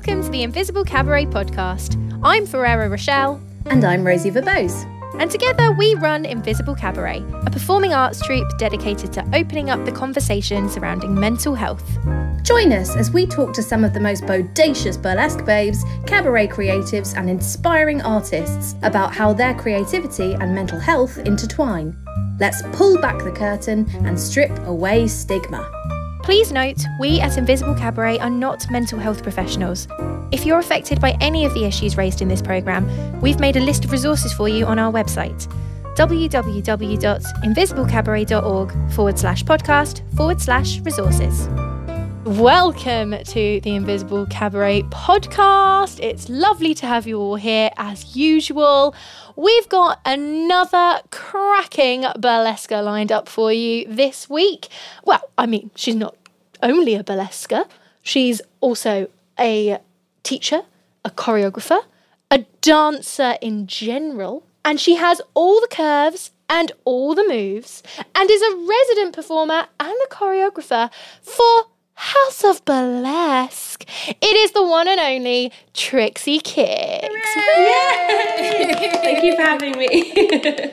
Welcome to the Invisible Cabaret podcast. I'm Ferrero Rochelle. And I'm Rosie Verbose. And together we run Invisible Cabaret, a performing arts troupe dedicated to opening up the conversation surrounding mental health. Join us as we talk to some of the most bodacious burlesque babes, cabaret creatives, and inspiring artists about how their creativity and mental health intertwine. Let's pull back the curtain and strip away stigma. Please note, we at Invisible Cabaret are not mental health professionals. If you're affected by any of the issues raised in this programme, we've made a list of resources for you on our website www.invisiblecabaret.org forward slash podcast forward slash resources. Welcome to the Invisible Cabaret podcast. It's lovely to have you all here as usual. We've got another cracking burlesque lined up for you this week. Well, I mean, she's not only a burlesque, she's also a teacher, a choreographer, a dancer in general, and she has all the curves and all the moves, and is a resident performer and a choreographer for House of Burlesque. It is the one and only Trixie Kixx. Thank you for having me.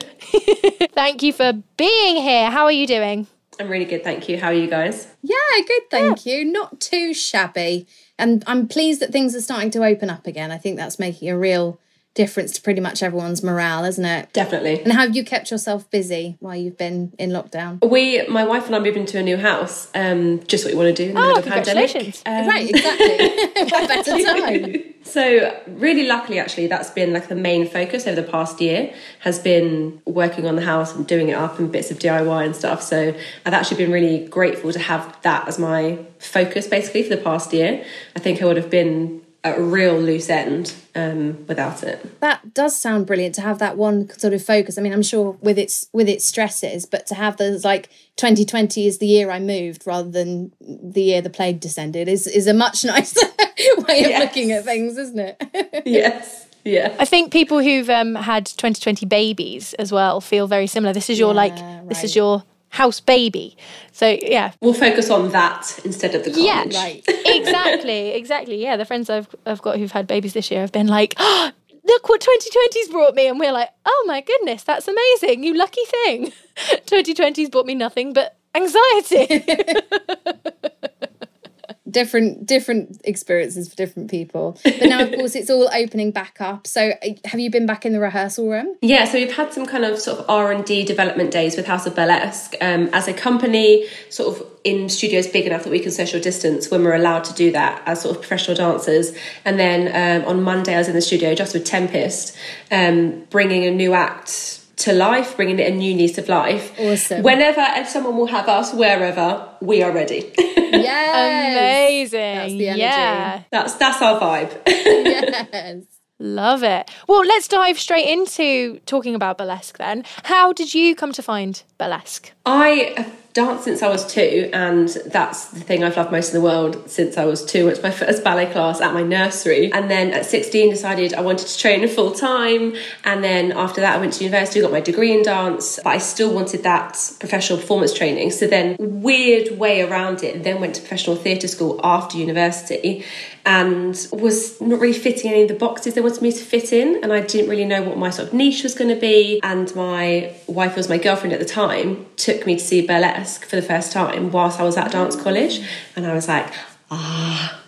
Thank you for being here. How are you doing? I'm really good, thank you. How are you guys? Yeah, good, thank yeah. you. Not too shabby. And I'm pleased that things are starting to open up again. I think that's making a real difference to pretty much everyone's morale, isn't it? Definitely. And how have you kept yourself busy while you've been in lockdown? We, my wife and I, moved into a new house. Um, just what you want to do in the oh, middle of the pandemic. Um, right, exactly. what better time? So, really luckily, actually, that's been like the main focus over the past year has been working on the house and doing it up and bits of DIY and stuff. So, I've actually been really grateful to have that as my focus basically for the past year. I think I would have been a real loose end um, without it. That does sound brilliant to have that one sort of focus. I mean, I'm sure with its with its stresses, but to have those like 2020 is the year I moved rather than the year the plague descended is is a much nicer way of yes. looking at things, isn't it? yes. Yeah. I think people who've um, had 2020 babies as well feel very similar. This is your yeah, like right. this is your house baby. So yeah, we'll focus on that instead of the college. Yeah, right. exactly, exactly. Yeah, the friends I've I've got who've had babies this year have been like, oh, look what 2020's brought me, and we're like, oh my goodness, that's amazing, you lucky thing. 2020's brought me nothing but anxiety. different different experiences for different people. But now of course it's all opening back up. So uh, have you been back in the rehearsal room? Yeah so we've had some kind of sort of r&d development days with house of burlesque. Um, as a company sort of in studios big enough that we can social distance when we're allowed to do that as sort of professional dancers. And then um, on monday i was in the studio just with tempest um, bringing a new act to life, bringing it a new lease of life. Awesome. Whenever and someone will have us, wherever, we are ready. yes. Amazing. That's the energy. Yeah. That's that's our vibe. yes. Love it. Well, let's dive straight into talking about burlesque then. How did you come to find burlesque? I danced since I was two, and that's the thing I've loved most in the world since I was two. It's my first ballet class at my nursery, and then at 16 decided I wanted to train full time. And then after that, I went to university, got my degree in dance, but I still wanted that professional performance training. So then, weird way around it, then went to professional theatre school after university, and was not really fitting any of the boxes they wanted me to fit in, and I didn't really know what my sort of niche was going to be. And my wife was my girlfriend at the time, took me to see burlesque burlesque for the first time whilst I was at dance college, and I was like, ah.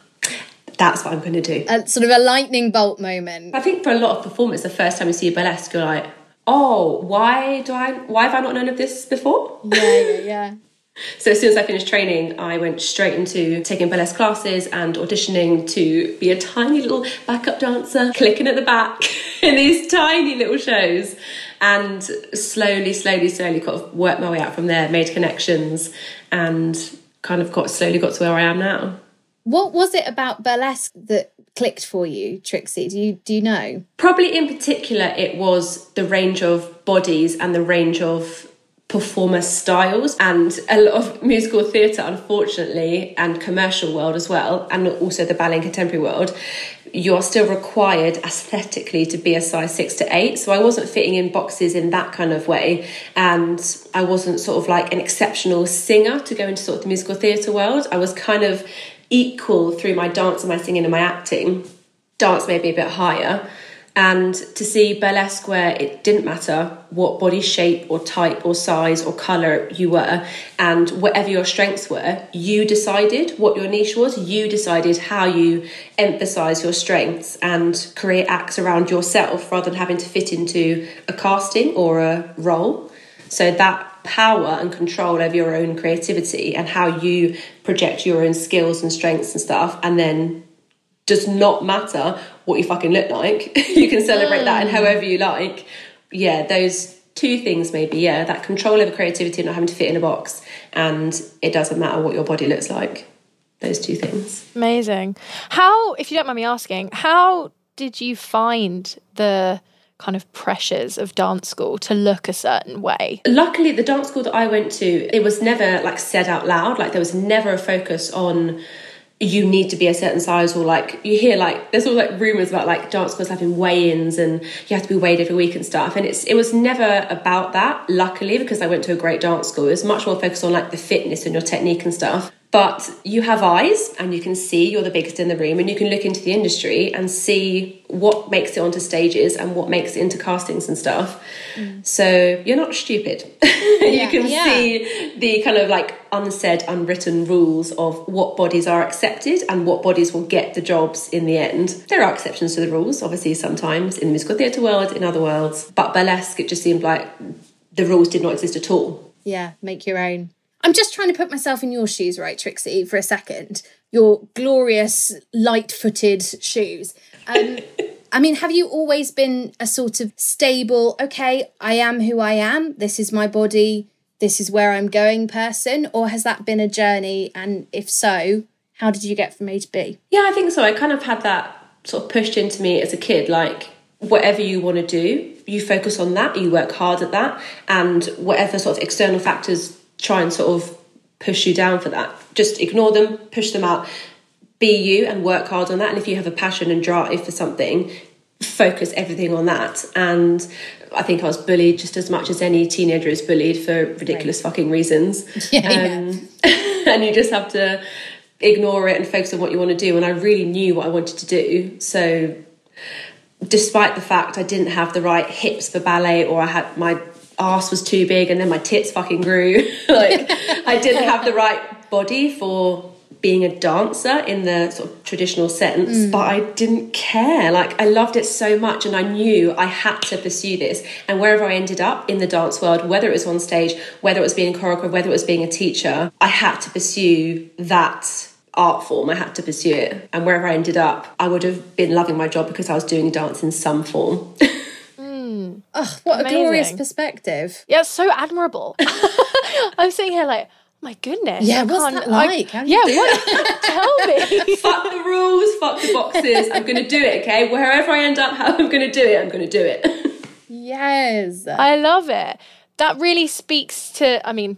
That's what I'm going to do. A, sort of a lightning bolt moment. I think for a lot of performers, the first time you see a burlesque, you're like, "Oh, why do I? Why have I not known of this before?" Yeah, yeah, yeah. So as soon as I finished training, I went straight into taking burlesque classes and auditioning to be a tiny little backup dancer, clicking at the back in these tiny little shows and slowly, slowly, slowly kind of worked my way out from there, made connections, and kind of got slowly got to where I am now. What was it about burlesque that clicked for you, Trixie? Do you do you know? Probably in particular, it was the range of bodies and the range of performer styles and a lot of musical theatre unfortunately and commercial world as well and also the ballet and contemporary world you're still required aesthetically to be a size six to eight. So I wasn't fitting in boxes in that kind of way. And I wasn't sort of like an exceptional singer to go into sort of the musical theatre world. I was kind of equal through my dance and my singing and my acting. Dance maybe a bit higher and to see burlesque where it didn't matter what body shape or type or size or colour you were and whatever your strengths were you decided what your niche was. You decided how you emphasize your strengths and create acts around yourself rather than having to fit into a casting or a role. So that power and control over your own creativity and how you project your own skills and strengths and stuff and then does not matter what you fucking look like. you can celebrate mm. that and however you like. Yeah, those two things maybe. Yeah, that control over creativity and not having to fit in a box, and it doesn't matter what your body looks like. Those two things. Amazing. How, if you don't mind me asking, how did you find the kind of pressures of dance school to look a certain way? Luckily, the dance school that I went to, it was never like said out loud. Like there was never a focus on you need to be a certain size or like you hear like there's all like rumors about like dance schools having weigh-ins and you have to be weighed every week and stuff. And it's it was never about that luckily because I went to a great dance school. It was much more focused on like the fitness and your technique and stuff but you have eyes and you can see you're the biggest in the room and you can look into the industry and see what makes it onto stages and what makes it into castings and stuff. Mm. so you're not stupid. Yeah, you can yeah. see the kind of like unsaid unwritten rules of what bodies are accepted and what bodies will get the jobs in the end. There are exceptions to the rules obviously sometimes in the musical theatre world in other worlds. But burlesque it just seemed like the rules did not exist at all. Yeah make your own I'm just trying to put myself in your shoes, right, Trixie, for a second. Your glorious, light footed shoes. Um, I mean, have you always been a sort of stable, okay, I am who I am, this is my body, this is where I'm going person? Or has that been a journey? And if so, how did you get from A to B? Yeah, I think so. I kind of had that sort of pushed into me as a kid, like, whatever you want to do, you focus on that, you work hard at that, and whatever sort of external factors try and sort of push you down for that. Just ignore them, push them out, be you and work hard on that. And if you have a passion and drive for something, focus everything on that. And I think I was bullied just as much as any teenager is bullied for ridiculous right. fucking reasons. Yeah, um, yeah. and you just have to ignore it and focus on what you want to do. And I really knew what I wanted to do. So despite the fact I didn't have the right hips for ballet or I had my ass was too big and then my tits fucking grew. like I didn't have the right body for being a dancer in the sort of traditional sense, mm. but I didn't care. Like I loved it so much and I knew I had to pursue this. And wherever I ended up in the dance world, whether it was on stage, whether it was being a choreographer, whether it was being a teacher, I had to pursue that art form. I had to pursue it. And wherever I ended up, I would have been loving my job because I was doing dance in some form. Oh, what Amazing. a glorious perspective. Yeah, so admirable. I'm sitting here like, oh my goodness. Yeah, what's that like? I, yeah, what? Tell me. fuck the rules, fuck the boxes. I'm going to do it, okay? Wherever I end up, how I'm going to do it, I'm going to do it. yes. I love it. That really speaks to, I mean,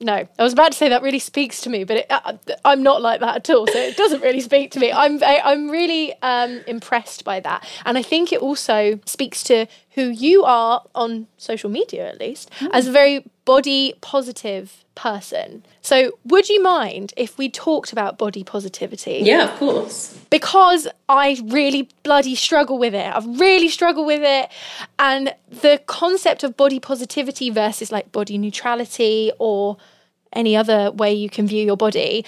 no, I was about to say that really speaks to me, but it, uh, I'm not like that at all. So it doesn't really speak to me. I'm I'm really um, impressed by that, and I think it also speaks to who you are on social media, at least, mm. as a very body positive person. So, would you mind if we talked about body positivity? Yeah, of course. Because I really bloody struggle with it. I really struggle with it. And the concept of body positivity versus like body neutrality or any other way you can view your body,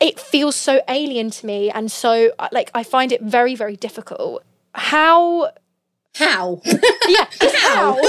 it feels so alien to me. And so, uh, like, I find it very, very difficult. How how? yeah, how?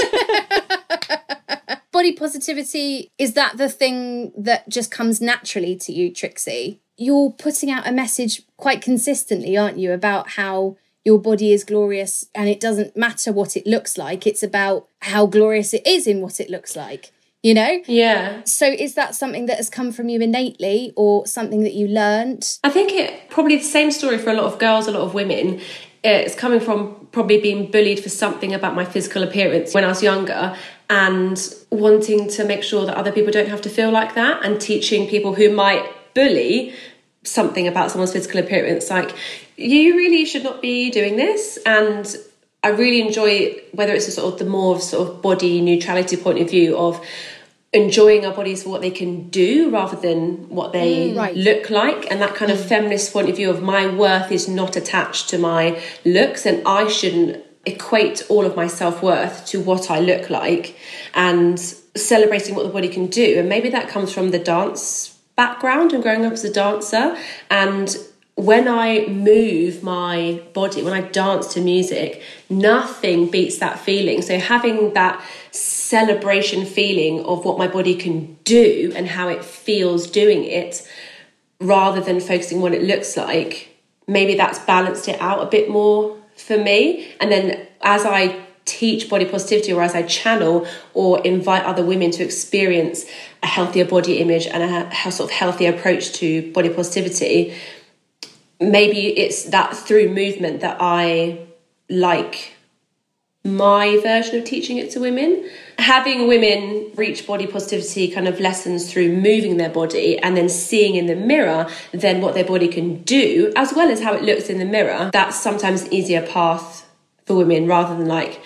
Body positivity, is that the thing that just comes naturally to you, Trixie? You're putting out a message quite consistently, aren't you, about how your body is glorious and it doesn't matter what it looks like. It's about how glorious it is in what it looks like, you know? Yeah. So is that something that has come from you innately or something that you learned? I think it probably the same story for a lot of girls, a lot of women. It's coming from probably being bullied for something about my physical appearance when I was younger and wanting to make sure that other people don't have to feel like that and teaching people who might bully something about someone's physical appearance like you really should not be doing this. And I really enjoy whether it's a sort of the more sort of body neutrality point of view of enjoying our bodies for what they can do rather than what they mm, right. look like. And that kind of mm. feminist point of view of my worth is not attached to my looks and I shouldn't equate all of my self-worth to what I look like and celebrating what the body can do and maybe that comes from the dance background and growing up as a dancer and when I move my body, when I dance to music, nothing beats that feeling. So having that celebration feeling of what my body can do and how it feels doing it, rather than focusing on what it looks like, maybe that's balanced it out a bit more for me. And then as I teach body positivity or as I channel or invite other women to experience a healthier body image and a, sort of healthier approach to body positivity, maybe it's that through movement that I like my version of teaching it to women. Having women reach body positivity kind of lessons through moving their body and then seeing in the mirror then what their body can do, as well as how it looks in the mirror, that's sometimes an easier path for women rather than like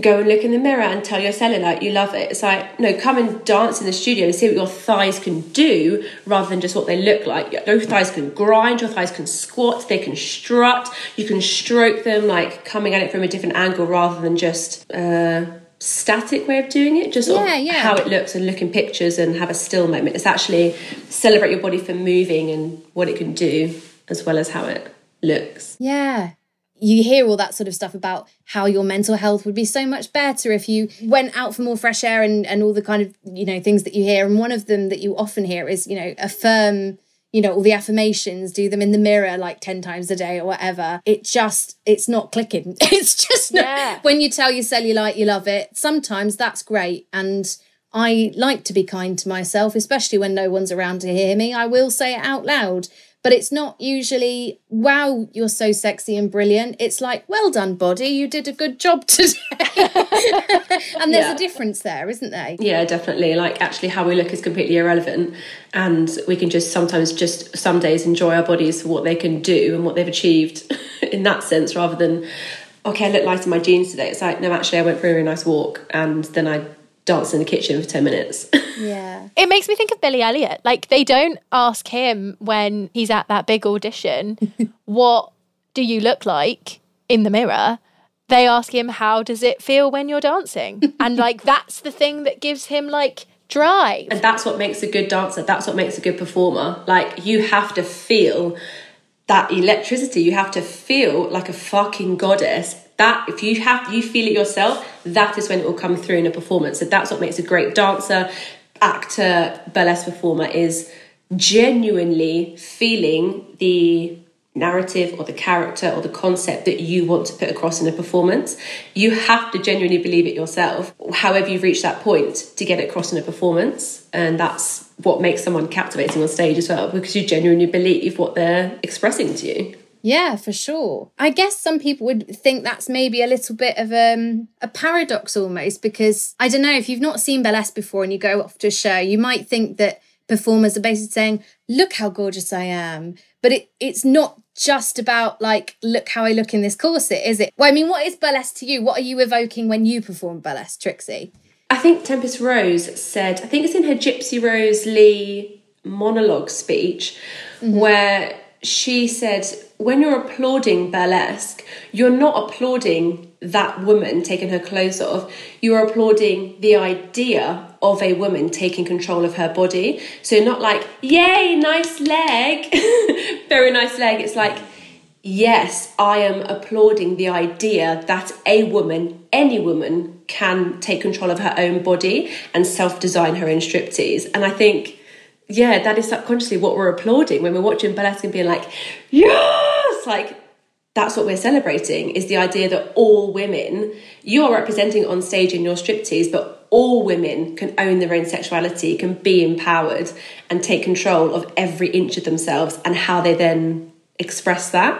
go and look in the mirror and tell your cellulite you love it. It's like, no, come and dance in the studio and see what your thighs can do rather than just what they look like. Your thighs can grind, your thighs can squat, they can strut, you can stroke them, like coming at it from a different angle rather than just a static way of doing it, just yeah, yeah. how it looks and look in pictures and have a still moment. It's actually celebrate your body for moving and what it can do as well as how it looks. Yeah you hear all that sort of stuff about how your mental health would be so much better if you went out for more fresh air and, and all the kind of you know things that you hear and one of them that you often hear is you know affirm you know all the affirmations do them in the mirror like 10 times a day or whatever it just it's not clicking it's just yeah. when you tell your cellulite you love it sometimes that's great and I like to be kind to myself, especially when no one's around to hear me. I will say it out loud but it's not usually, wow, you're so sexy and brilliant. It's like, well done, body, you did a good job today. and there's yeah. a difference there, isn't there? Yeah, definitely. Like, actually, how we look is completely irrelevant. And we can just sometimes just some days enjoy our bodies for what they can do and what they've achieved in that sense rather than, okay, I look light in my jeans today. It's like, no, actually, I went for a really nice walk and then I dance in the kitchen for 10 minutes. yeah. It makes me think of Billy Elliot. Like, they don't ask him when he's at that big audition, what do you look like in the mirror? They ask him, how does it feel when you're dancing? and like, that's the thing that gives him like drive. And that's what makes a good dancer. That's what makes a good performer. Like, you have to feel that electricity. You have to feel like a fucking goddess that if you have you feel it yourself that is when it will come through in a performance. So that's what makes a great dancer actor burlesque performer is genuinely feeling the narrative or the character or the concept that you want to put across in a performance. You have to genuinely believe it yourself however you've reached that point to get it across in a performance. And that's what makes someone captivating on stage as well because you genuinely believe what they're expressing to you yeah, for sure. I guess some people would think that's maybe a little bit of um, a paradox almost because I don't know if you've not seen burlesque before and you go off to a show, you might think that performers are basically saying, "Look how gorgeous I am," but it, it's not just about like, "Look how I look in this corset," is it? Well, I mean, what is burlesque to you? What are you evoking when you perform burlesque, Trixie? I think Tempest Rose said, I think it's in her Gypsy Rose Lee monologue speech, mm-hmm. where she said, when you're applauding burlesque, you're not applauding that woman taking her clothes off. You're applauding the idea of a woman taking control of her body. So, not like, yay, nice leg, very nice leg. It's like, yes, I am applauding the idea that a woman, any woman, can take control of her own body and self design her own striptease. And I think yeah, that is subconsciously what we're applauding when we're watching burlesque and being like, yes, like that's what we're celebrating is the idea that all women, you are representing on stage in your striptease, but all women can own their own sexuality, can be empowered and take control of every inch of themselves and how they then express that.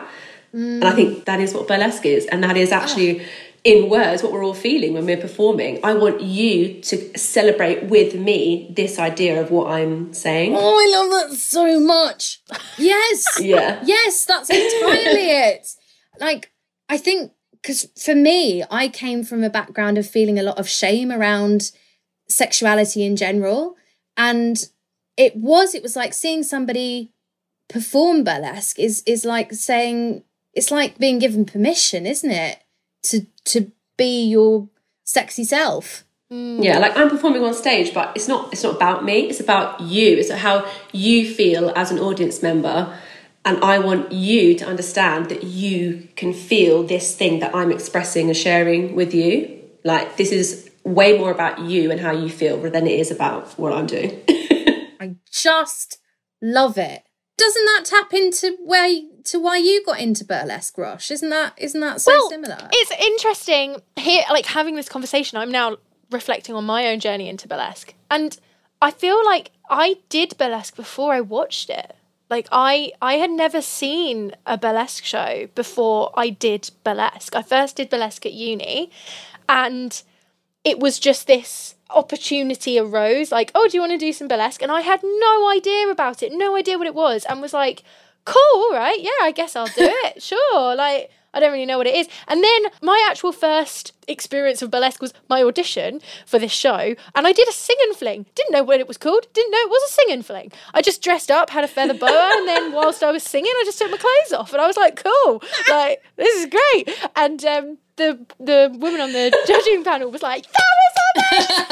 Mm. And I think that is what burlesque is. And that is actually. Oh in words what we're all feeling when we're performing. I want you to celebrate with me this idea of what I'm saying. Oh, I love that so much. Yes. yeah. Yes, that's entirely it. Like, I think because for me, I came from a background of feeling a lot of shame around sexuality in general. And it was, it was like seeing somebody perform burlesque is is like saying it's like being given permission, isn't it? To to be your sexy self. Mm. Yeah, like I'm performing on stage, but it's not it's not about me, it's about you. It's how you feel as an audience member. And I want you to understand that you can feel this thing that I'm expressing and sharing with you. Like this is way more about you and how you feel than it is about what I'm doing. I just love it. Doesn't that tap into where to why you got into burlesque, Roch? Isn't that isn't that so well, similar? It's interesting here, like having this conversation. I'm now reflecting on my own journey into burlesque, and I feel like I did burlesque before I watched it. Like I I had never seen a burlesque show before I did burlesque. I first did burlesque at uni, and it was just this opportunity arose like oh do you want to do some burlesque and i had no idea about it no idea what it was and was like cool all right yeah i guess i'll do it sure like I don't really know what it is. And then my actual first experience of burlesque was my audition for this show, and I did a singing fling. Didn't know what it was called. Didn't know it was a singing fling. I just dressed up, had a feather boa, and then whilst I was singing, I just took my clothes off, and I was like, "Cool, like this is great." And um, the the woman on the judging panel was like, "That was amazing.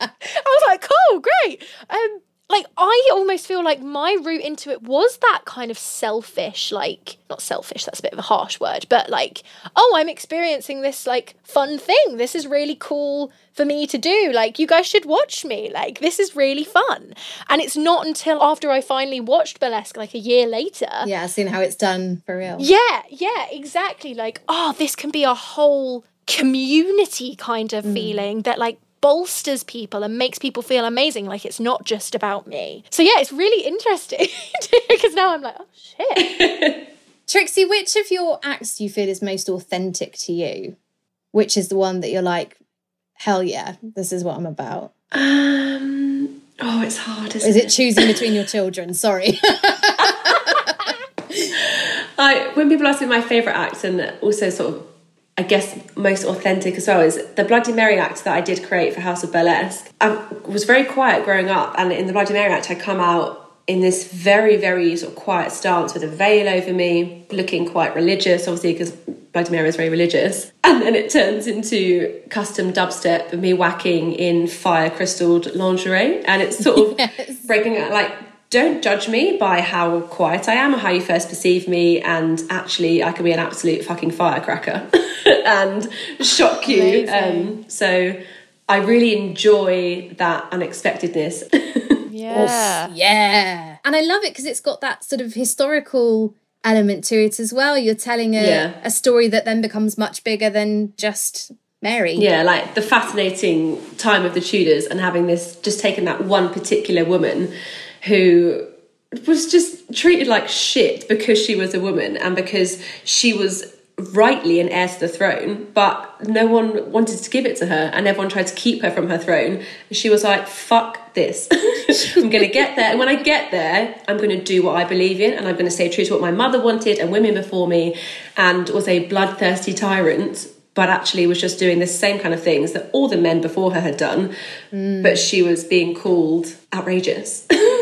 I was like, "Cool, great." Um, like I almost feel like my route into it was that kind of selfish, like not selfish, that's a bit of a harsh word, but like, oh, I'm experiencing this like fun thing. This is really cool for me to do. Like, you guys should watch me. Like, this is really fun. And it's not until after I finally watched Burlesque, like a year later. Yeah, seeing how it's done for real. Yeah, yeah, exactly. Like, oh, this can be a whole community kind of mm. feeling that like bolsters people and makes people feel amazing. Like it's not just about me. So yeah, it's really interesting because now I'm like, oh shit. Trixie, which of your acts do you feel is most authentic to you? Which is the one that you're like, hell yeah, this is what I'm about? Um, oh, it's hard. is it, it choosing between your children? Sorry. I, when people ask me my favourite act and also sort of I guess most authentic as well is the Bloody Mary act that I did create for House of Burlesque. I was very quiet growing up, and in the Bloody Mary act, I come out in this very, very sort of quiet stance with a veil over me, looking quite religious, obviously, because Bloody Mary is very religious. And then it turns into custom dubstep of me waacking in fire crystalled lingerie, and it's sort of yes. breaking out like don't judge me by how quiet I am or how you first perceive me, and actually, I can be an absolute fucking firecracker and shock you. Um, so, I really enjoy that unexpectedness. yeah. yeah. And I love it because it's got that sort of historical element to it as well. You're telling a, yeah. a story that then becomes much bigger than just Mary. Yeah, like the fascinating time of the Tudors and having this just taken that one particular woman who was just treated like shit because she was a woman and because she was rightly an heir to the throne, but no one wanted to give it to her and everyone tried to keep her from her throne. She was like, fuck this. I'm going to get there. And when I get there, I'm going to do what I believe in and I'm going to stay true to what my mother wanted and women before me and was a bloodthirsty tyrant but actually was just doing the same kind of things that all the men before her had done, mm. but she was being called outrageous.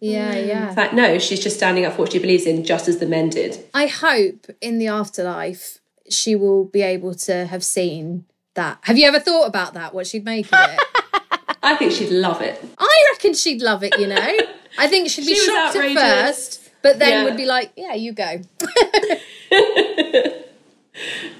yeah, yeah. yeah. In fact, no, she's just standing up for what she believes in, just as the men did. I hope in the afterlife she will be able to have seen that. Have you ever thought about that? What she'd make of it? I think she'd love it. I reckon she'd love it. You know, I think she'd be she shocked at first, but then yeah. would be like, "Yeah, you go."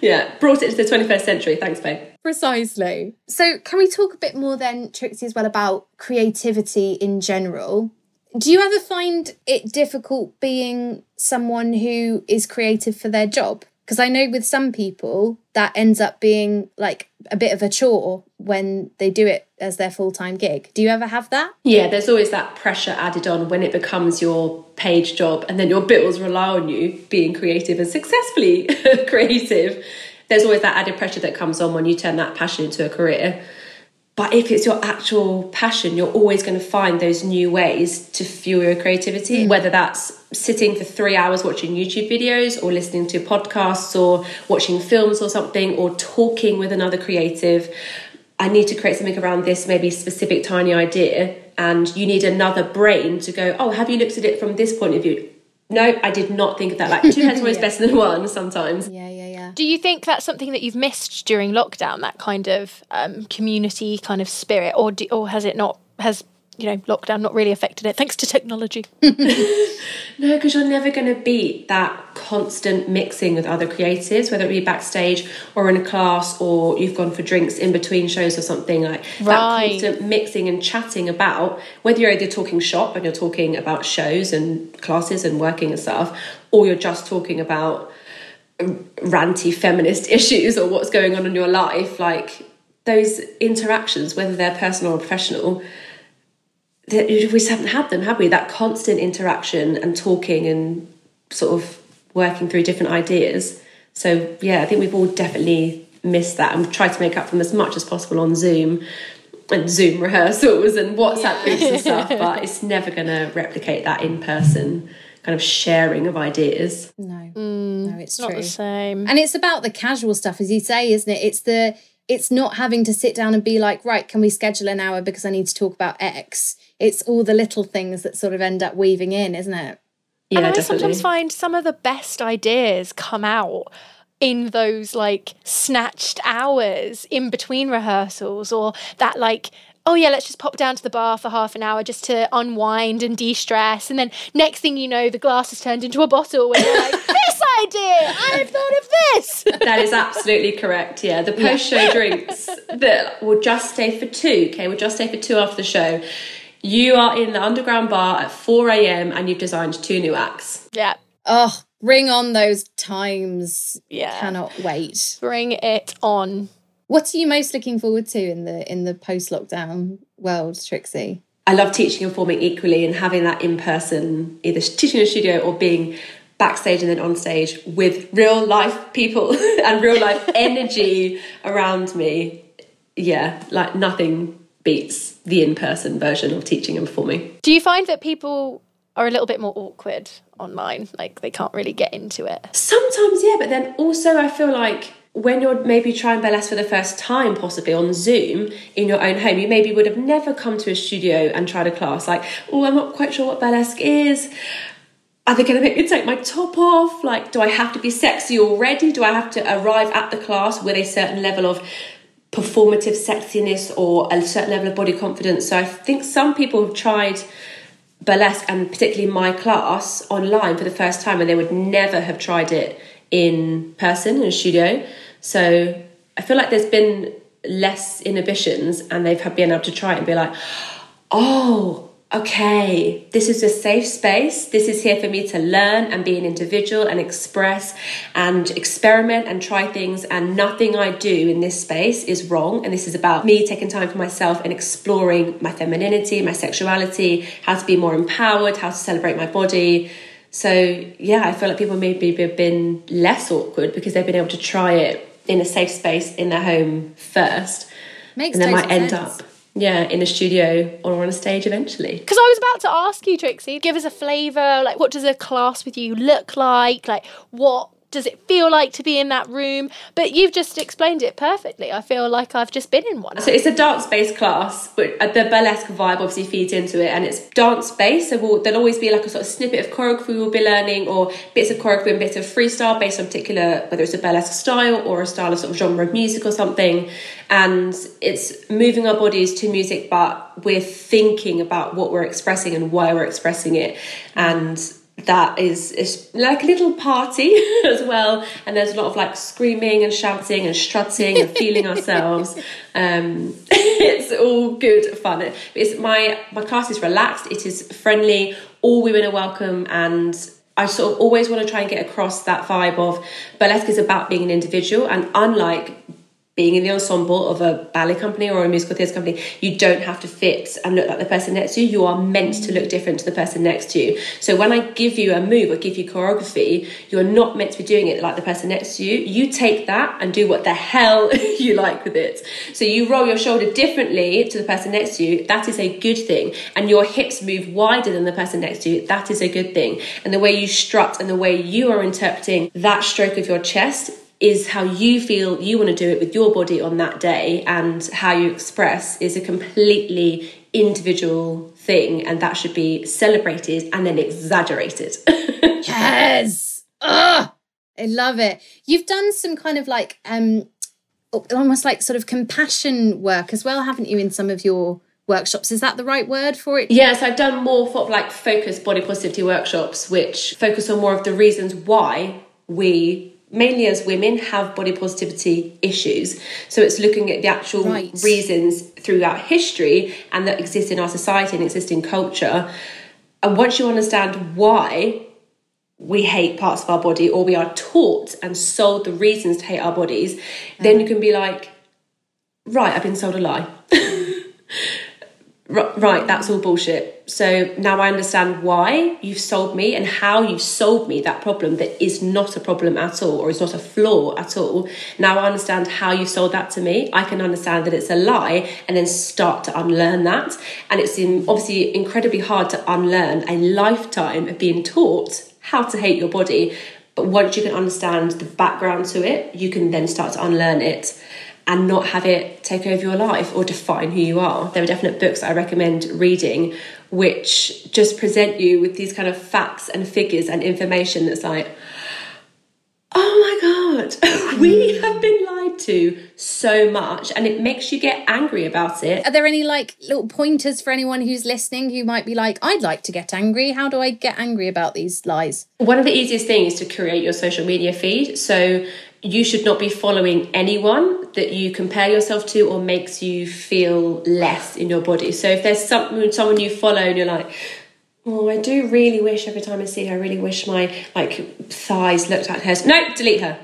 yeah, brought it to the 21st century. Thanks, babe. Precisely. So, can we talk a bit more then, Trixie, as well about creativity in general? Do you ever find it difficult being someone who is creative for their job? Because I know with some people that ends up being like a bit of a chore when they do it as their full time gig. Do you ever have that? Yeah, there's always that pressure added on when it becomes your paid job and then your bills rely on you being creative and successfully creative. There's always that added pressure that comes on when you turn that passion into a career. But if it's your actual passion, you're always going to find those new ways to fuel your creativity, mm. whether that's sitting for three hours watching YouTube videos or listening to podcasts or watching films or something or talking with another creative. I need to create something around this maybe specific tiny idea, and you need another brain to go, oh, have you looked at it from this point of view? No, I did not think of that. Like two heads are always Yeah. better than one sometimes. Yeah, yeah, yeah. Do you think that's something that you've missed during lockdown? That kind of um, community kind of spirit, or do, or has it not? Has you know lockdown not really affected it? Thanks to technology. No, because you're never going to beat that constant mixing with other creatives, whether it be backstage or in a class or you've gone for drinks in between shows or something like Right. that constant mixing and chatting about whether you're either talking shop and you're talking about shows and classes and working and stuff, or you're just talking about ranty feminist issues or what's going on in your life, like those interactions, whether they're personal or professional, that we just haven't had them, have we? That constant interaction and talking and sort of working through different ideas. So yeah, I think we've all definitely missed that and tried to make up for them as much as possible on Zoom and Zoom rehearsals and WhatsApp groups and stuff, but it's never going to replicate that in person kind of sharing of ideas. No, mm, no, it's Not true. the same. And it's about the casual stuff, as you say, isn't it? It's the it's not having to sit down and be like, right, can we schedule an hour because I need to talk about X. It's all the little things that sort of end up weaving in, isn't it? Yeah, and I definitely. sometimes find some of the best ideas come out in those like snatched hours in between rehearsals or that like oh yeah let's just pop down to the bar for half an hour just to unwind and de-stress and then next thing you know the glass has turned into a bottle where you're like this idea i've thought of this That is absolutely correct. Yeah, the post show drinks that will just stay for two. Okay, we'll just stay for two after the show. You are in the underground bar at 4 a.m. and you've designed two new acts. yeah Oh, bring on those times. Yeah. Cannot wait. bring it on What are you most looking forward to in the in the post lockdown world, Trixie? I love teaching and performing equally and having that in person, either teaching in a studio or being backstage and then on stage with real life people and real life energy around me. Yeah, like nothing beats the in person version of teaching and performing. do you find that people are a little bit more awkward online like they can't really get into it Sometimes, yeah, but then also I feel like when you're maybe trying burlesque for the first time, possibly on Zoom in your own home, you maybe would have never come to a studio and tried a class. Like, oh, I'm not quite sure what burlesque is. Are they going to make me take my top off? Like, do I have to be sexy already? Do I have to arrive at the class with a certain level of performative sexiness or a certain level of body confidence? So I think some people have tried burlesque and particularly my class online for the first time and they would never have tried it in person in a studio. So i feel like there's been less inhibitions and they've been able to try it and be like oh okay this is a safe space. This is here for me to learn and be an individual and express and experiment and try things. And nothing i do in this space is wrong. And this is about me taking time for myself and exploring my femininity my sexuality how to be more empowered how to celebrate my body so yeah i feel like people maybe have been less awkward because they've been able to try it in a safe space in their home first Makes and they might end sense. up yeah in a studio or on a stage eventually Because I was about to ask you, Trixie, give us a flavour. Like, what does a class with you look like? Like, what does it feel like to be in that room? But you've just explained it perfectly. I feel like I've just been in one. So it's a dance-based class, but uh, the burlesque vibe obviously feeds into it, and it's dance-based. So we'll, there'll always be like a sort of snippet of choreography we'll be learning, or bits of choreography and bits of freestyle based on particular, whether it's a burlesque style or a style of sort of genre of music or something. And it's moving our bodies to music, but we're thinking about what we're expressing and why we're expressing it, and that is is like a little party as well. And there's a lot of like screaming and shouting and strutting and feeling ourselves. Um it's all good fun. It's my my class is relaxed. It is friendly. All women are welcome. And I sort of always want to try and get across that vibe of burlesque is about being an individual. And unlike being in the ensemble of a ballet company or a musical theatre company, you don't have to fit and look like the person next to you. You are meant to look different to the person next to you. So when I give you a move or give you choreography, you're not meant to be doing it like the person next to you. You take that and do what the hell you like with it. So you roll your shoulder differently to the person next to you. That is a good thing. And your hips move wider than the person next to you. That is a good thing. And the way you strut and the way you are interpreting that stroke of your chest is how you feel you want to do it with your body on that day and how you express is a completely individual thing and that should be celebrated and then exaggerated. yes. Ugh, I love it. You've done some kind of like um almost like sort of compassion work as well, haven't you, in some of your workshops. Is that the right word for it? Yes, I've done more of like focused body positivity workshops, which focus on more of the reasons why we mainly as women have body positivity issues so it's looking at the actual right. reasons throughout history and that exist in our society and exist in culture and once you understand why we hate parts of our body or we are taught and sold the reasons to hate our bodies mm-hmm. then you can be like right i've been sold a lie right, that's all bullshit. So now I understand why you've sold me and how you've sold me that problem that is not a problem at all or is not a flaw at all. Now I understand how you sold that to me. I can understand that it's a lie and then start to unlearn that. And it's obviously incredibly hard to unlearn a lifetime of being taught how to hate your body. But once you can understand the background to it, you can then start to unlearn it and not have it take over your life or define who you are. There are definite books I recommend reading which just present you with these kind of facts and figures and information that's like, oh my God, we have been lied to so much and it makes you get angry about it. Are there any like little pointers for anyone who's listening who might be like, I'd like to get angry? How do I get angry about these lies? One of the easiest things is to create your social media feed. So you should not be following anyone that you compare yourself to or makes you feel less in your body. So if there's some, someone you follow and you're like, oh, I do really wish every time I see her, I really wish my like thighs looked like hers. No, delete her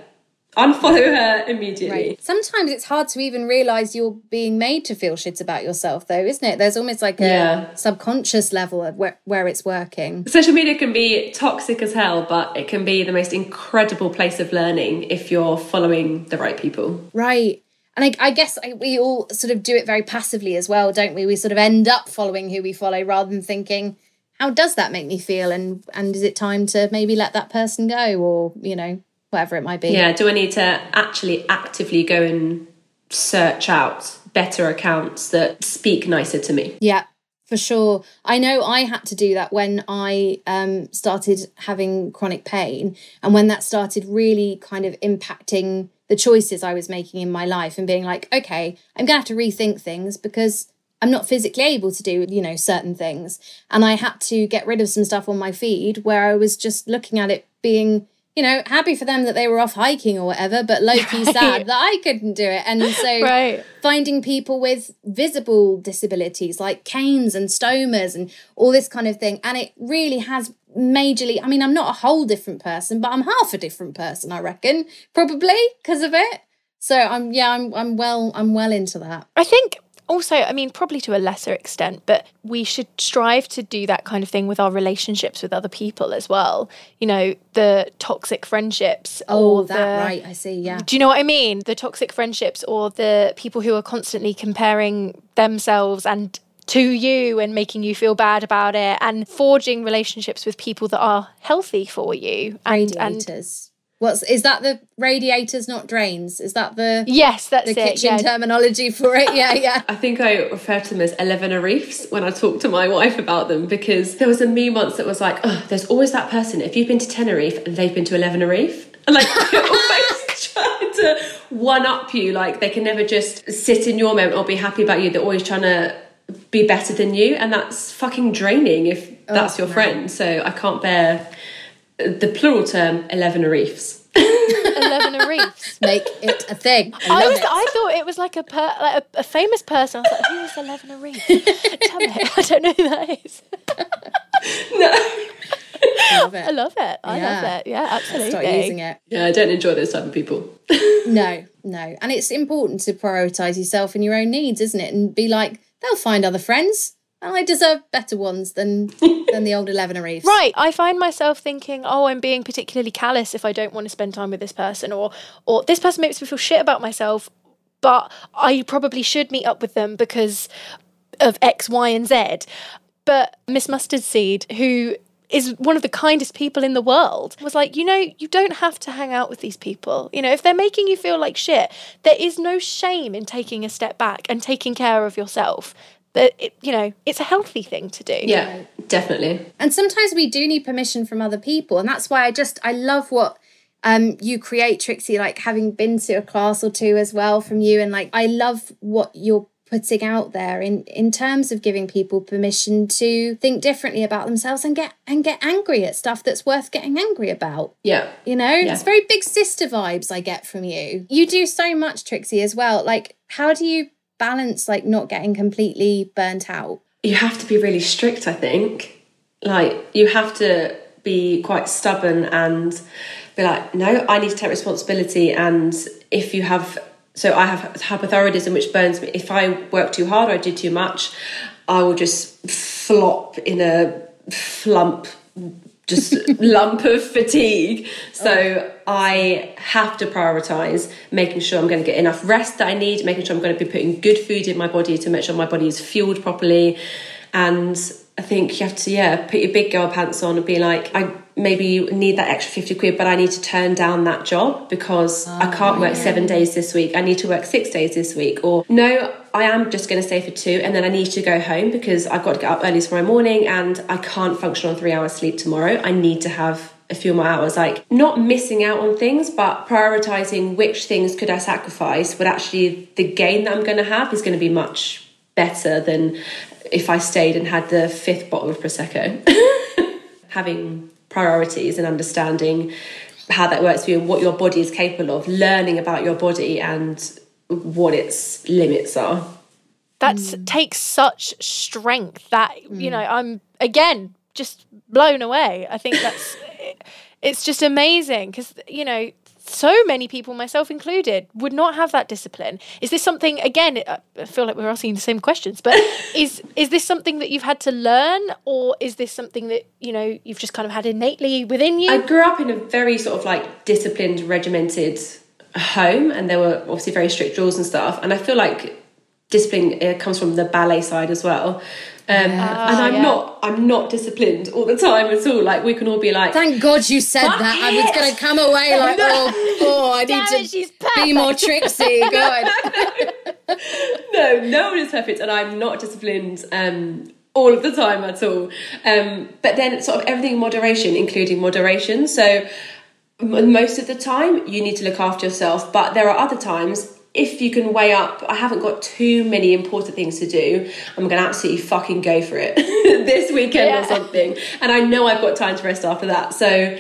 unfollow her immediately. Right. Sometimes it's hard to even realize you're being made to feel shit about yourself, though, isn't it? There's almost like a yeah. subconscious level of where, where it's working. Social media can be toxic as hell, but it can be the most incredible place of learning if you're following the right people. Right. And I, I guess we all sort of do it very passively as well, don't we? We sort of end up following who we follow rather than thinking, how does that make me feel and and is it time to maybe let that person go or you know whatever it might be. Yeah, do I need to actually actively go and search out better accounts that speak nicer to me? Yeah, for sure. I know I had to do that when I um, started having chronic pain and when that started really kind of impacting the choices I was making in my life and being like, okay, I'm going to have to rethink things because I'm not physically able to do, you know, certain things. And I had to get rid of some stuff on my feed where I was just looking at it being you know, happy for them that they were off hiking or whatever, but low key right. sad that I couldn't do it. And so right. finding people with visible disabilities like canes and stomas and all this kind of thing. And it really has majorly, I mean, I'm not a whole different person, but I'm half a different person, I reckon, probably because of it. So I'm yeah, I'm I'm well I'm well into that. I think also, I mean, probably to a lesser extent, but we should strive to do that kind of thing with our relationships with other people as well. You know, the toxic friendships. Oh, that right. I see. Yeah. Do you know what I mean? The toxic friendships or the people who are constantly comparing themselves and to you and making you feel bad about it and forging relationships with people that are healthy for you and, Radiators. What's is that the radiators, not drains? Is that the yes, that's the it, kitchen yeah. terminology for it? Yeah, yeah. I think I refer to them as Elevenerifes when I talk to my wife about them because there was a meme once that was like, oh, there's always that person. If you've been to Tenerife and they've been to Elevenerife, and like they're always trying to one up you, like they can never just sit in your moment or be happy about you. They're always trying to be better than you, and that's fucking draining if oh, that's oh, your no. friend. So I can't bear the plural term, Elevenerifes. Elevena reefs. Make it a thing. I, I was. It. I thought it was like a per, like a, a, famous person. I was like, who is Elevenerifes? Tell me. I don't know who that is. no. I love it. I love it. I yeah. love it. Yeah, absolutely. Start using it. Yeah, I don't enjoy those type of people. no, no. And it's important to prioritize yourself and your own needs, isn't it? And be like, they'll find other friends. I deserve better ones than than the old Elevenerifes. Right. I find myself thinking, oh, I'm being particularly callous if I don't want to spend time with this person, or or this person makes me feel shit about myself, but I probably should meet up with them because of X, Y, and Z. But Miss Mustardseed, who is one of the kindest people in the world was like you know you don't have to hang out with these people you know if they're making you feel like shit there is no shame in taking a step back and taking care of yourself but it, you know it's a healthy thing to do Yeah, definitely. And sometimes we do need permission from other people. And that's why I just, I love what um, you create, Trixie, like having been to a class or two as well from you. And like, I love what you're putting out there in in terms of giving people permission to think differently about themselves and get and get angry at stuff that's worth getting angry about Yeah. you know it's very big sister vibes i get from you you do so much trixie as well like how do you balance like not getting completely burnt out you have to be really strict, I think. Like, you have to be quite stubborn and be like, no, I need to take responsibility. And if you have, so I have hypothyroidism, which burns me. If I work too hard or I do too much, I will just flop in a flump, just lump of fatigue. So oh. I have to prioritize making sure I'm going to get enough rest that I need, making sure I'm going to be putting good food in my body to make sure my body is fueled properly. And I think you have to, yeah, put your big girl pants on and be like, I maybe you need that extra 50 quid, but I need to turn down that job because I oh, can't work seven days this week. I need to work six days this week. Or no, I am just going to stay for two and then I need to go home because I've got to get up early tomorrow morning and I can't function on three hours sleep tomorrow. I need to have a few more hours like not missing out on things but prioritizing which things could i sacrifice but actually the gain that i'm going to have is going to be much better than if i stayed and had the fifth bottle of prosecco having priorities and understanding how that works for you and what your body is capable of learning about your body and what its limits are. That Mm. takes such strength that you know i'm again just blown away. I think that's it's just amazing because you know so many people myself included would not have that discipline is this something again i feel like we're asking the same questions but is is this something that you've had to learn or is this something that you know you've just kind of had innately within you I grew up in a very sort of like disciplined, regimented home, and there were obviously very strict rules and stuff. And I feel like discipline comes from the ballet side as well. Um, and I'm yeah. not, I'm not disciplined all the time at all. Like we can all be like, Thank God you said Fuck that. I was going to come away like, oh, oh I need Damn to it, be more Trixie. Go on. no, no one is perfect, and I'm not disciplined um, all of the time at all. Um, but then, sort of everything in moderation, including moderation. So, most of the time, you need to look after yourself, but there are other times. If you can weigh up, I haven't got too many important things to do. I'm going to absolutely fucking go for it this weekend Yeah. or something. And I know I've got time to rest after that. So,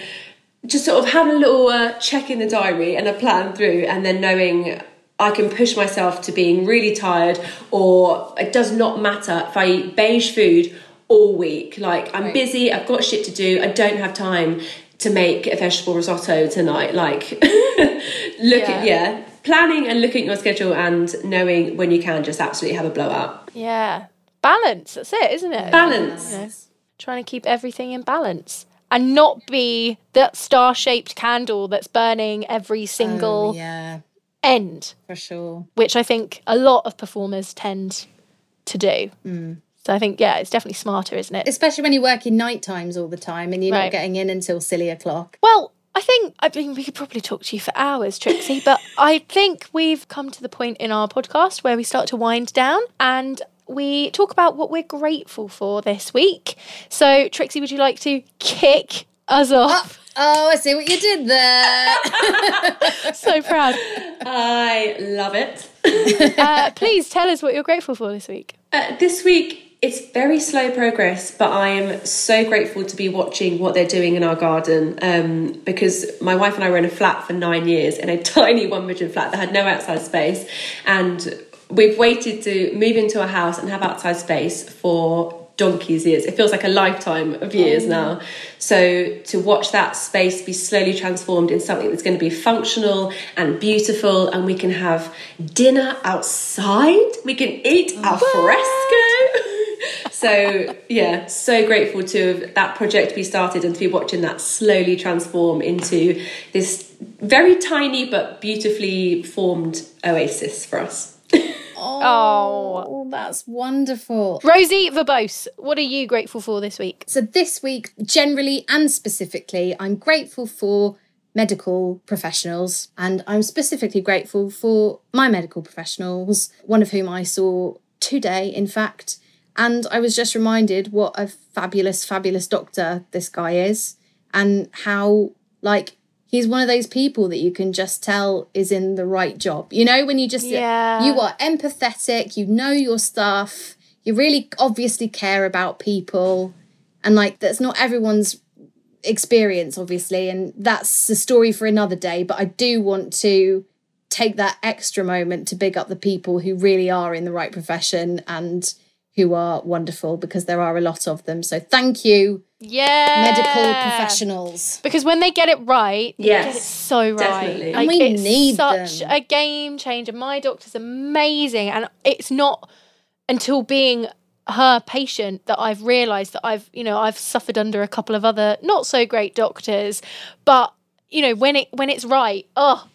just sort of having a little uh, check in the diary and a plan through, and then knowing I can push myself to being really tired, or it does not matter if I eat beige food all week. Like I'm busy, I've got shit to do, I don't have time to make a vegetable risotto tonight. Like look Yeah. at yeah, planning and looking at your schedule and knowing when you can just absolutely have a blowout. yeah balance that's it isn't it Balance. You know, trying to keep everything in balance and not be that star shaped candle that's burning every single yeah, end, for sure. which I think a lot of performers tend to do. Mm. So I think, yeah, it's definitely smarter, isn't it? Especially when you're working night times all the time and you're Right. not getting in until silly o'clock. Well, I think, I mean, we could probably talk to you for hours, Trixie, but I think we've come to the point in our podcast where we start to wind down and we talk about what we're grateful for this week. So, Trixie, would you like to kick us off? Oh, I see what you did there. so proud. I love it. Uh, please tell us what you're grateful for this week. Uh, this week, it's very slow progress, but I am so grateful to be watching what they're doing in our garden um, because my wife and I were in a flat for nine years in a tiny one bedroom flat that had no outside space. And we've waited to move into a house and have outside space for donkey's years. It feels like a lifetime of years now. So to watch that space be slowly transformed in something that's going to be functional and beautiful, and we can have dinner outside, we can eat al fresco. So yeah, so grateful to have that project be started and to be watching that slowly transform into this very tiny but beautifully formed oasis for us. Oh, oh, that's wonderful. Rosie Verbose, what are you grateful for this week? So, this week, generally and specifically, I'm grateful for medical professionals, and I'm specifically grateful for my medical professionals, one of whom I saw today, in fact. And I was just reminded what a fabulous, fabulous doctor this guy is, and how, like, he's one of those people that you can just tell is in the right job. You know, when you just, Yeah. you are empathetic, you know your stuff, you really obviously care about people. And like, that's not everyone's experience, obviously. And that's a story for another day. But I do want to take that extra moment to big up the people who really are in the right profession and who are wonderful because there are a lot of them. So thank you, Yeah. medical professionals. Because when they get it right, they get Yes, it so right. definitely. Like, And we it's need such them. a game changer. My doctor's amazing, and it's not until being her patient that I've realised that I've, you know, I've suffered under a couple of other not so great doctors, but you know, when it when it's right, oh,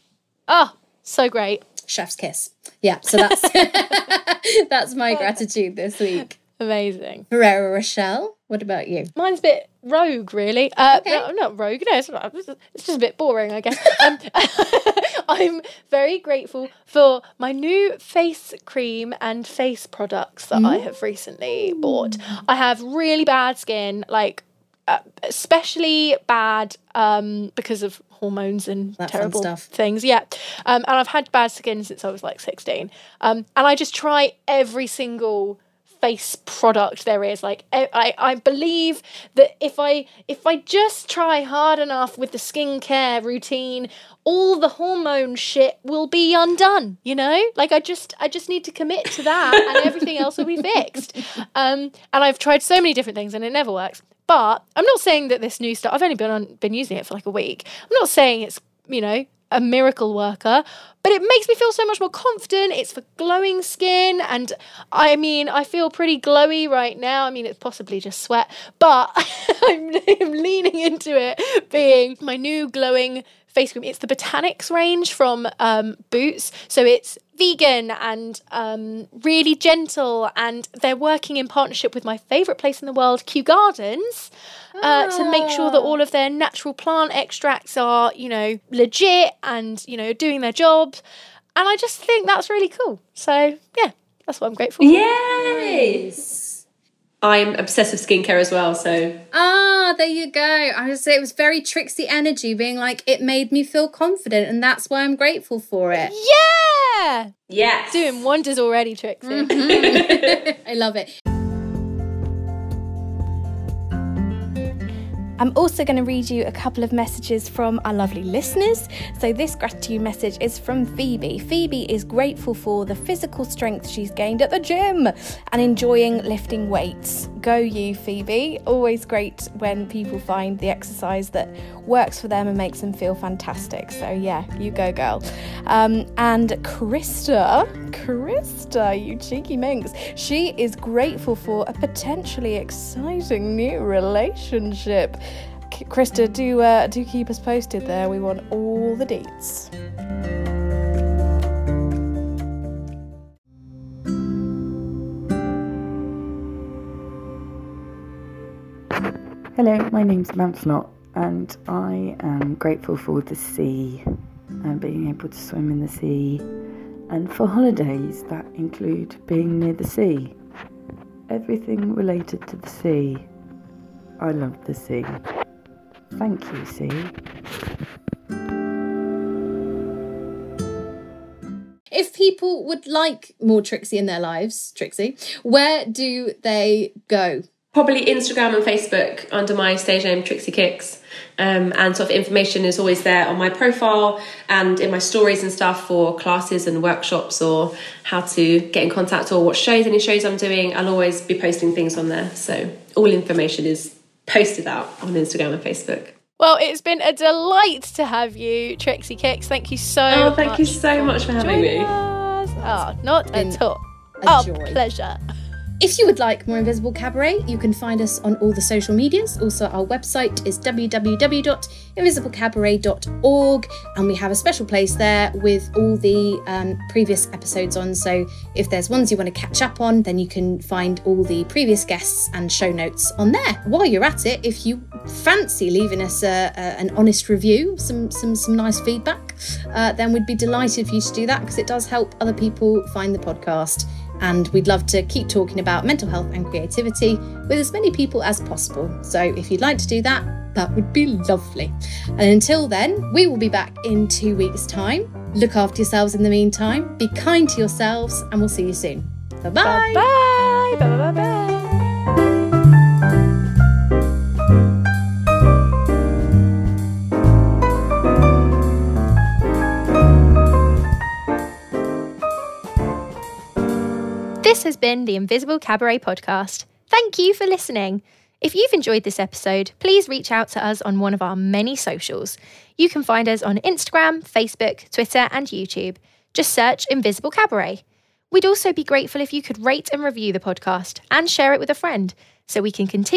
oh, so great, Chef's kiss. Yeah, so that's that's my gratitude this week. amazing. Ferrero Rochelle, what about you? Mine's a bit rogue, really. Uh, Okay. no, not rogue. No, it's, not, it's just a bit boring, I guess. Um, I'm very grateful for my new face cream and face products that I have recently bought. I have really bad skin, like uh, especially bad um, because of hormones and That terrible stuff. things. Yeah, um, and I've had bad skin since I was like 16, um, and I just try every single face product there is. Like I, I believe that if i if i just try hard enough with the skincare routine all the hormone shit will be undone you know? Like i just i just need to commit to that and everything else will be fixed. Um and i've tried so many different things and it never works but i'm not saying that this new stuff i've only been on been using it for like a week. I'm not saying it's you know a miracle worker, but it makes me feel so much more confident. It's for glowing skin, and I mean, I feel pretty glowy right now. I mean, it's possibly just sweat, but I'm, I'm leaning into it being my new glowing face cream. It's the Botanics range from um, Boots, so it's vegan and um, really gentle, and they're working in partnership with my favourite place in the world, Kew Gardens uh, to make sure that all of their natural plant extracts are, you know, legit and, you know, doing their job. And I just think that's really cool. So, yeah, that's what I'm grateful for. Yay! I'm obsessed with skincare as well, so Ah, there you go. I would say it was very Trixie energy, being like, it made me feel confident, and that's why I'm grateful for it. Yeah! yes. Doing wonders already, Trixie. I love it. I'm also going to read you a couple of messages from our lovely listeners. So, this gratitude message is from Phoebe. Phoebe is grateful for the physical strength she's gained at the gym and enjoying lifting weights. Go, you, Phoebe. Always great when people find the exercise that works for them and makes them feel fantastic. So, yeah, you go, girl. Um, and Krista, Krista, you cheeky minx, she is grateful for a potentially exciting new relationship. Krista, do uh, do keep us posted there. We want all the deets. Hello, my name's Lancelot, and I am grateful for the sea and being able to swim in the sea, and for holidays that include being near the sea. Everything related to the sea. I love the sea. Thank you, sea. If people would like more Trixie in their lives, Trixie, where do they go? Probably Instagram and Facebook under my stage name Trixie Kixx. Um, and sort of information is always there on my profile and in my stories and stuff for classes and workshops or how to get in contact or what shows, any shows I'm doing. I'll always be posting things on there. So all information is posted out on Instagram and Facebook. Well, it's been a delight to have you, Trixie Kixx. Thank you so Oh, thank much. you so much for having me. us. Oh, not at all. a Oh, joy. pleasure. If you would like more Invisible Cabaret, you can find us on all the social medias. Also, our website is www.invisiblecabaret.org, and we have a special place there with all the um, previous episodes on. So, if there's ones you want to catch up on, then you can find all the previous guests and show notes on there. While you're at it, if you fancy leaving us a, a, an honest review, some some some nice feedback, uh, then we'd be delighted for you to do that because it does help other people find the podcast and we'd love to keep talking about mental health and creativity with as many people as possible. So if you'd like to do that, that would be lovely. And until then, we will be back in two weeks' time. Look after yourselves in the meantime, be kind to yourselves, and we'll see you soon. Bye-bye. Bye. Bye. This has been the Invisible Cabaret podcast. Thank you for listening. If you've enjoyed this episode, please reach out to us on one of our many socials. You can find us on Instagram, Facebook, Twitter, and YouTube. Just search Invisible Cabaret. We'd also be grateful if you could rate and review the podcast and share it with a friend so we can continue.